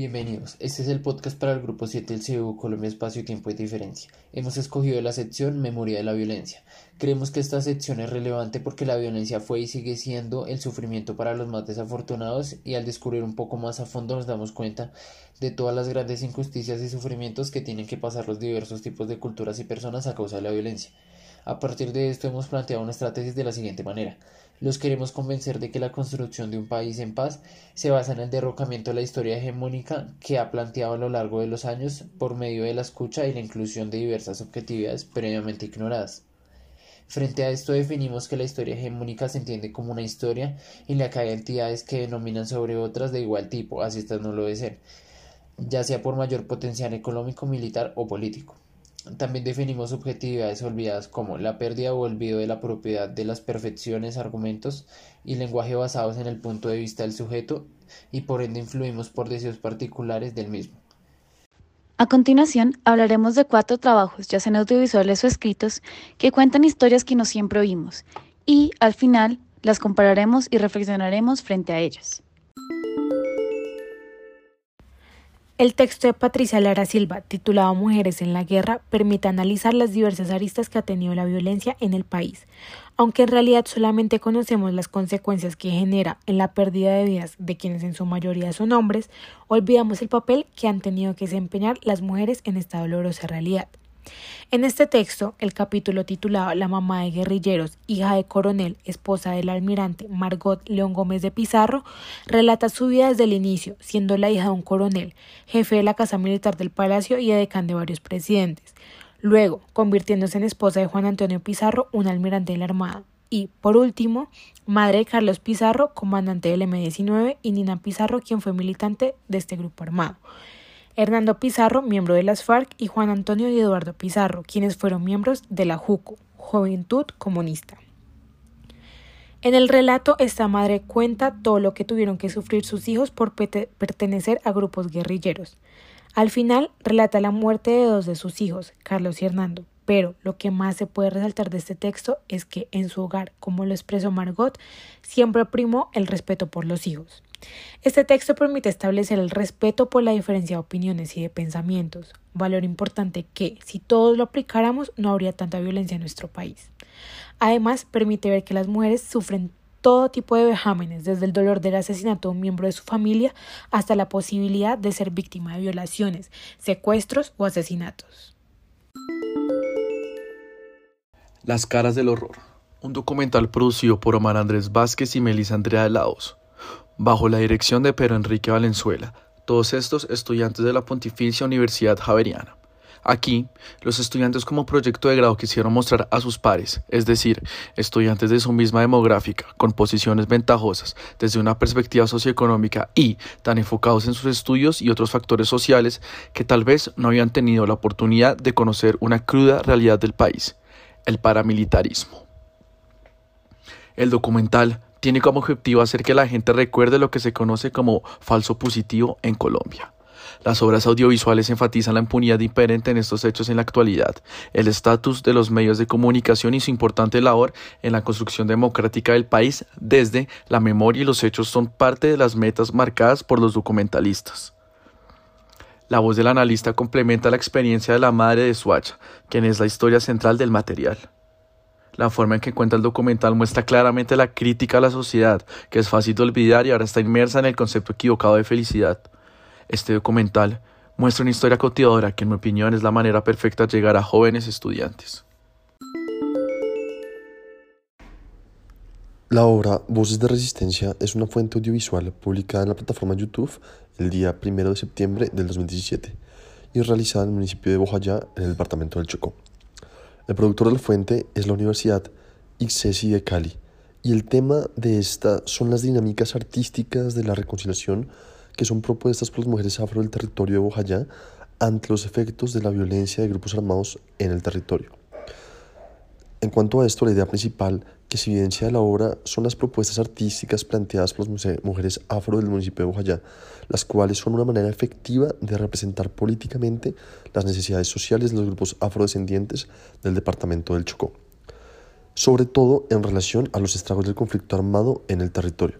Bienvenidos, este es el podcast para el Grupo 7 del CEU Colombia Espacio, Tiempo y Diferencia. Hemos escogido la sección Memoria de la Violencia. Creemos que esta sección es relevante porque la violencia fue y sigue siendo el sufrimiento para los más desafortunados y al descubrir un poco más a fondo nos damos cuenta de todas las grandes injusticias y sufrimientos que tienen que pasar los diversos tipos de culturas y personas a causa de la violencia. A partir de esto hemos planteado una estrategia de la siguiente manera. Los queremos convencer de que la construcción de un país en paz se basa en el derrocamiento de la historia hegemónica que ha planteado a lo largo de los años por medio de la escucha y la inclusión de diversas objetividades previamente ignoradas. Frente a esto definimos que la historia hegemónica se entiende como una historia en la que hay entidades que denominan sobre otras de igual tipo, así estas no lo deben ya sea por mayor potencial económico, militar o político. También definimos subjetividades olvidadas como la pérdida o olvido de la propiedad de las perfecciones, argumentos y lenguaje basados en el punto de vista del sujeto y por ende influimos por deseos particulares del mismo. A continuación, hablaremos de cuatro trabajos, ya sean audiovisuales o escritos, que cuentan historias que no siempre oímos y, al final, las compararemos y reflexionaremos frente a ellas. El texto de Patricia Lara Silva, titulado Mujeres en la Guerra, permite analizar las diversas aristas que ha tenido la violencia en el país, aunque en realidad solamente conocemos las consecuencias que genera en la pérdida de vidas de quienes en su mayoría son hombres, olvidamos el papel que han tenido que desempeñar las mujeres en esta dolorosa realidad. En este texto, el capítulo titulado La mamá de guerrilleros, hija de coronel, esposa del almirante Margot León Gómez de Pizarro, relata su vida desde el inicio, siendo la hija de un coronel, jefe de la Casa Militar del Palacio y edecán de varios presidentes. Luego, convirtiéndose en esposa de Juan Antonio Pizarro, un almirante de la Armada. Y, por último, madre de Carlos Pizarro, comandante del M-19, y Nina Pizarro, quien fue militante de este grupo armado. Hernando Pizarro, miembro de las FARC, y Juan Antonio y Eduardo Pizarro, quienes fueron miembros de la JUCO, Juventud Comunista. En el relato, esta madre cuenta todo lo que tuvieron que sufrir sus hijos por pertenecer a grupos guerrilleros. Al final, relata la muerte de dos de sus hijos, Carlos y Hernando, pero lo que más se puede resaltar de este texto es que en su hogar, como lo expresó Margot, siempre primó el respeto por los hijos. Este texto permite establecer el respeto por la diferencia de opiniones y de pensamientos, valor importante que, si todos lo aplicáramos, no habría tanta violencia en nuestro país. Además, permite ver que las mujeres sufren todo tipo de vejámenes, desde el dolor del asesinato de un miembro de su familia hasta la posibilidad de ser víctima de violaciones, secuestros o asesinatos. Las caras del horror. Un documental producido por Omar Andrés Vázquez y Melissa Andrea de Laos bajo la dirección de Pedro Enrique Valenzuela, todos estos estudiantes de la Pontificia Universidad Javeriana. Aquí, los estudiantes como proyecto de grado quisieron mostrar a sus pares, es decir, estudiantes de su misma demográfica, con posiciones ventajosas desde una perspectiva socioeconómica y tan enfocados en sus estudios y otros factores sociales que tal vez no habían tenido la oportunidad de conocer una cruda realidad del país, el paramilitarismo. El documental tiene como objetivo hacer que la gente recuerde lo que se conoce como falso positivo en Colombia. Las obras audiovisuales enfatizan la impunidad imperente en estos hechos en la actualidad, el estatus de los medios de comunicación y su importante labor en la construcción democrática del país desde la memoria y los hechos son parte de las metas marcadas por los documentalistas. La voz del analista complementa la experiencia de la madre de Suacha, quien es la historia central del material. La forma en que cuenta el documental muestra claramente la crítica a la sociedad, que es fácil de olvidar y ahora está inmersa en el concepto equivocado de felicidad. Este documental muestra una historia cautivadora que en mi opinión es la manera perfecta de llegar a jóvenes estudiantes. La obra Voces de Resistencia es una fuente audiovisual publicada en la plataforma YouTube el día 1 de septiembre del 2017 y realizada en el municipio de Bojayá, en el departamento del Chocó. El productor de la fuente es la Universidad ICSESI de Cali y el tema de esta son las dinámicas artísticas de la reconciliación que son propuestas por las mujeres afro del territorio de Bojayá ante los efectos de la violencia de grupos armados en el territorio. En cuanto a esto, la idea principal que se evidencia de la obra son las propuestas artísticas planteadas por las mujeres afro del municipio de Bojayá, las cuales son una manera efectiva de representar políticamente las necesidades sociales de los grupos afrodescendientes del departamento del Chocó, sobre todo en relación a los estragos del conflicto armado en el territorio.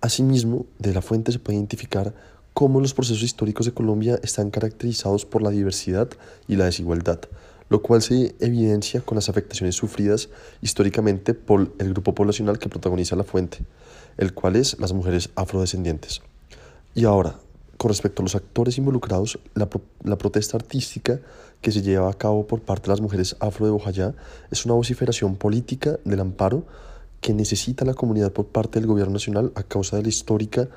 Asimismo, de la fuente se puede identificar cómo los procesos históricos de Colombia están caracterizados por la diversidad y la desigualdad, lo cual se evidencia con las afectaciones sufridas históricamente por el grupo poblacional que protagoniza la fuente, el cual es las mujeres afrodescendientes. Y ahora, con respecto a los actores involucrados, la, la, protesta artística que se lleva a cabo por parte de las mujeres afro de Bojayá es una vociferación política del amparo que necesita la comunidad por parte del gobierno nacional a causa de la histórica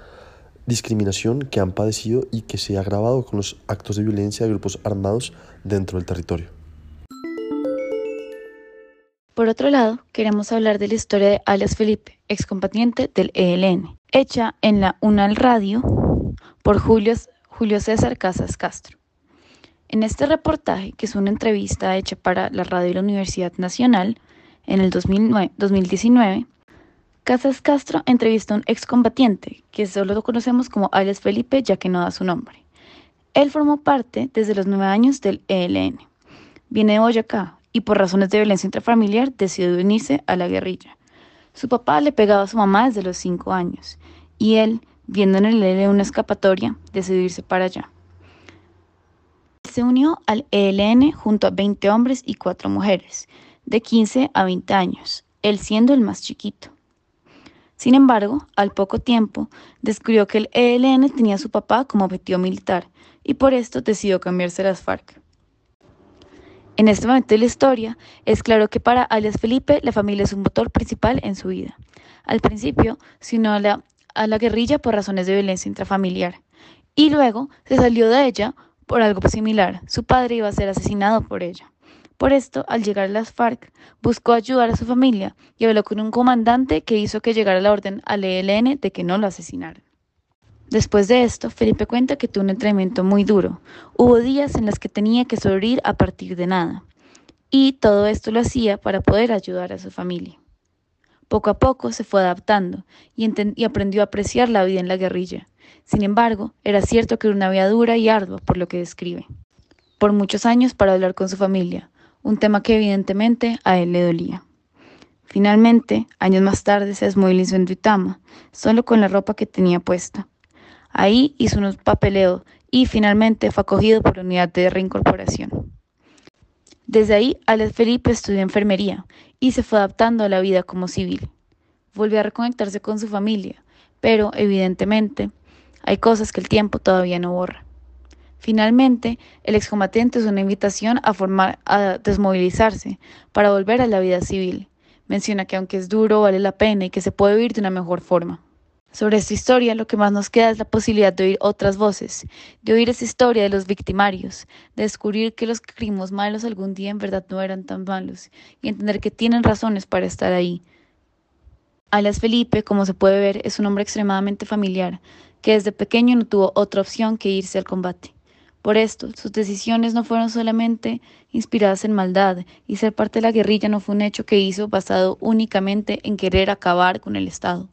discriminación que han padecido y que se ha agravado con los actos de violencia de grupos armados dentro del territorio. Por otro lado, queremos hablar de la historia de alias Felipe, excombatiente del ELN, hecha en la UNAL Radio por Julio, César Casas Castro. En este reportaje, que es una entrevista hecha para la radio de la Universidad Nacional en el 2019, Casas Castro entrevistó a un excombatiente, que solo lo conocemos como alias Felipe, ya que no da su nombre. Él formó parte desde los nueve años del ELN. Viene de Boyacá y por razones de violencia intrafamiliar decidió unirse a la guerrilla. Su papá le pegaba a su mamá desde los cinco años y él viendo en el ELN una escapatoria, decidió irse para allá. Se unió al ELN junto a 20 hombres y 4 mujeres, de 15 a 20 años, él siendo el más chiquito. Sin embargo, al poco tiempo, descubrió que el ELN tenía a su papá como objetivo militar y por esto decidió cambiarse a las FARC. En este momento de la historia, es claro que para alias Felipe la familia es un motor principal en su vida. Al principio se unió a la a la guerrilla por razones de violencia intrafamiliar y luego se salió de ella por algo similar. Su padre iba a ser asesinado por ella. Por esto, al llegar a las FARC, buscó ayudar a su familia y habló con un comandante que hizo que llegara la orden al ELN de que no lo asesinaran. Después de esto, Felipe cuenta que tuvo un entrenamiento muy duro. Hubo días en los que tenía que sobrevivir a partir de nada. Y todo esto lo hacía para poder ayudar a su familia. Poco a poco se fue adaptando y, aprendió a apreciar la vida en la guerrilla. Sin embargo, era cierto que era una vida dura y ardua por lo que describe. Por muchos años para hablar con su familia, un tema que evidentemente a él le dolía. Finalmente, años más tarde se desmovilizó en Duitama, solo con la ropa que tenía puesta. Ahí hizo unos papeleos y finalmente fue acogido por la unidad de reincorporación. Desde ahí, Alex Felipe estudió enfermería y se fue adaptando a la vida como civil. Volvió a reconectarse con su familia, pero evidentemente hay cosas que el tiempo todavía no borra. Finalmente, el excombatiente es una invitación a, formar, a desmovilizarse para volver a la vida civil. Menciona que aunque es duro, vale la pena y que se puede vivir de una mejor forma. Sobre esta historia, lo que más nos queda es la posibilidad de oír otras voces, de oír esa historia de los victimarios, de descubrir que los crímenes malos algún día en verdad no eran tan malos y entender que tienen razones para estar ahí. Alias Felipe, como se puede ver, es un hombre extremadamente familiar, que desde pequeño no tuvo otra opción que irse al combate. Por esto, sus decisiones no fueron solamente inspiradas en maldad, y ser parte de la guerrilla no fue un hecho que hizo basado únicamente en querer acabar con el Estado.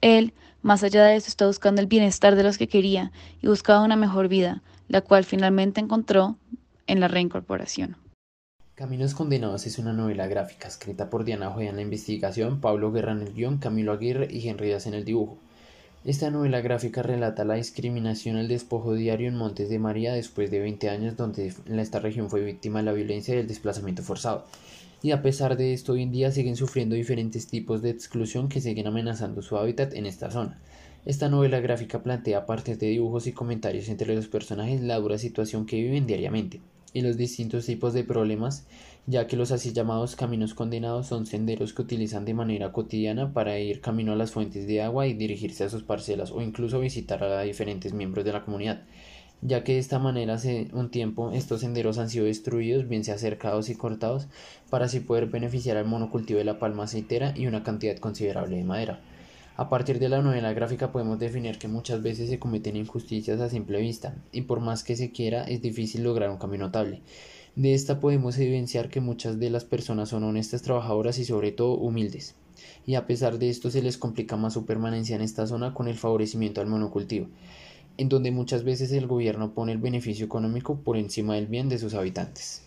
Él, más allá de eso, está buscando el bienestar de los que quería y buscaba una mejor vida, la cual finalmente encontró en la reincorporación. Caminos Condenados es una novela gráfica escrita por Diana Joya en la investigación, Pablo Guerra en el guion, Camilo Aguirre y Henry en el dibujo. Esta novela gráfica relata la discriminación el despojo diario en Montes de María después de 20 años donde esta región fue víctima de la violencia y el desplazamiento forzado y a pesar de esto hoy en día siguen sufriendo diferentes tipos de exclusión que siguen amenazando su hábitat en esta zona. Esta novela gráfica plantea a partir de dibujos y comentarios entre los personajes la dura situación que viven diariamente y los distintos tipos de problemas, ya que los así llamados caminos condenados son senderos que utilizan de manera cotidiana para ir camino a las fuentes de agua y dirigirse a sus parcelas o incluso visitar a diferentes miembros de la comunidad ya que de esta manera hace un tiempo estos senderos han sido destruidos, bien sea cercados y cortados, para así poder beneficiar al monocultivo de la palma aceitera y una cantidad considerable de madera. A partir de la novela gráfica podemos definir que muchas veces se cometen injusticias a simple vista, y por más que se quiera es difícil lograr un cambio notable. De esta podemos evidenciar que muchas de las personas son honestas, trabajadoras y sobre todo humildes. Y a pesar de esto se les complica más su permanencia en esta zona con el favorecimiento al monocultivo en donde muchas veces el gobierno pone el beneficio económico por encima del bien de sus habitantes.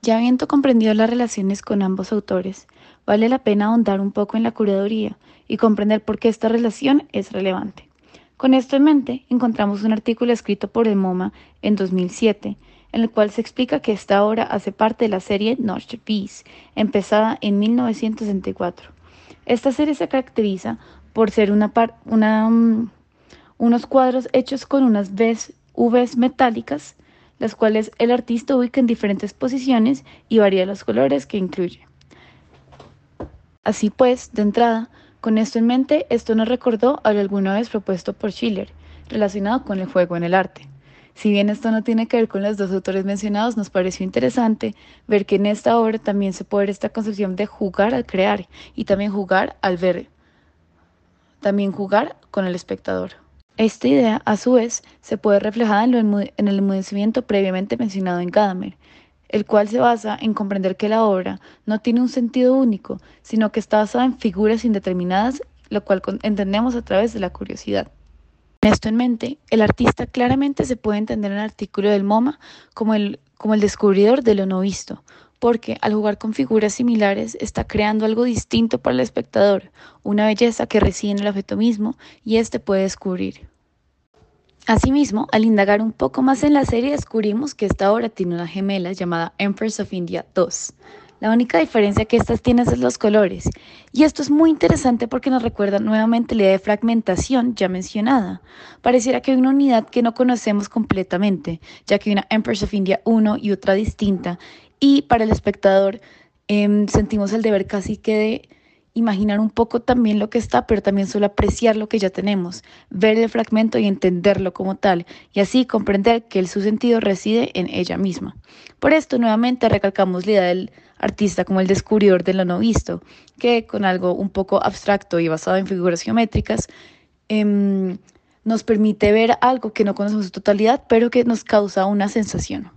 Ya habiendo comprendido las relaciones con ambos autores, vale la pena ahondar un poco en la curaduría y comprender por qué esta relación es relevante. Con esto en mente, encontramos un artículo escrito por el MoMA en 2007, en el cual se explica que esta obra hace parte de la serie North Peace, empezada en 1964. Esta serie se caracteriza por ser una, una um, unos cuadros hechos con unas Vs metálicas, las cuales el artista ubica en diferentes posiciones y varía los colores que incluye. Así pues, de entrada, con esto en mente, esto nos recordó a lo alguna vez propuesto por Schiller, relacionado con el juego en el arte. Si bien esto no tiene que ver con los dos autores mencionados, nos pareció interesante ver que en esta obra también se puede ver esta concepción de jugar al crear y también jugar al ver, también jugar con el espectador. Esta idea, a su vez, se puede reflejada en, en el enmudecimiento previamente mencionado en Gadamer, el cual se basa en comprender que la obra no tiene un sentido único, sino que está basada en figuras indeterminadas, lo cual entendemos a través de la curiosidad. Esto en mente, el artista claramente se puede entender en el artículo del MoMA como el, como el descubridor de lo no visto, porque al jugar con figuras similares está creando algo distinto para el espectador, una belleza que reside en el objeto mismo y éste puede descubrir. Asimismo, al indagar un poco más en la serie, descubrimos que esta obra tiene una gemela llamada Empress of India 2. La única diferencia que estas tienen es los colores, y esto es muy interesante porque nos recuerda nuevamente la idea de fragmentación ya mencionada. Pareciera que hay una unidad que no conocemos completamente, ya que hay una Empress of India 1 y otra distinta, y para el espectador em, sentimos el deber casi que de imaginar un poco también lo que está, pero también solo apreciar lo que ya tenemos, ver el fragmento y entenderlo como tal, y así comprender que el, su sentido reside en ella misma. Por esto, nuevamente recalcamos la idea del artista como el descubridor de lo no visto, que con algo un poco abstracto y basado en figuras geométricas, em, nos permite ver algo que no conocemos en su totalidad, pero que nos causa una sensación.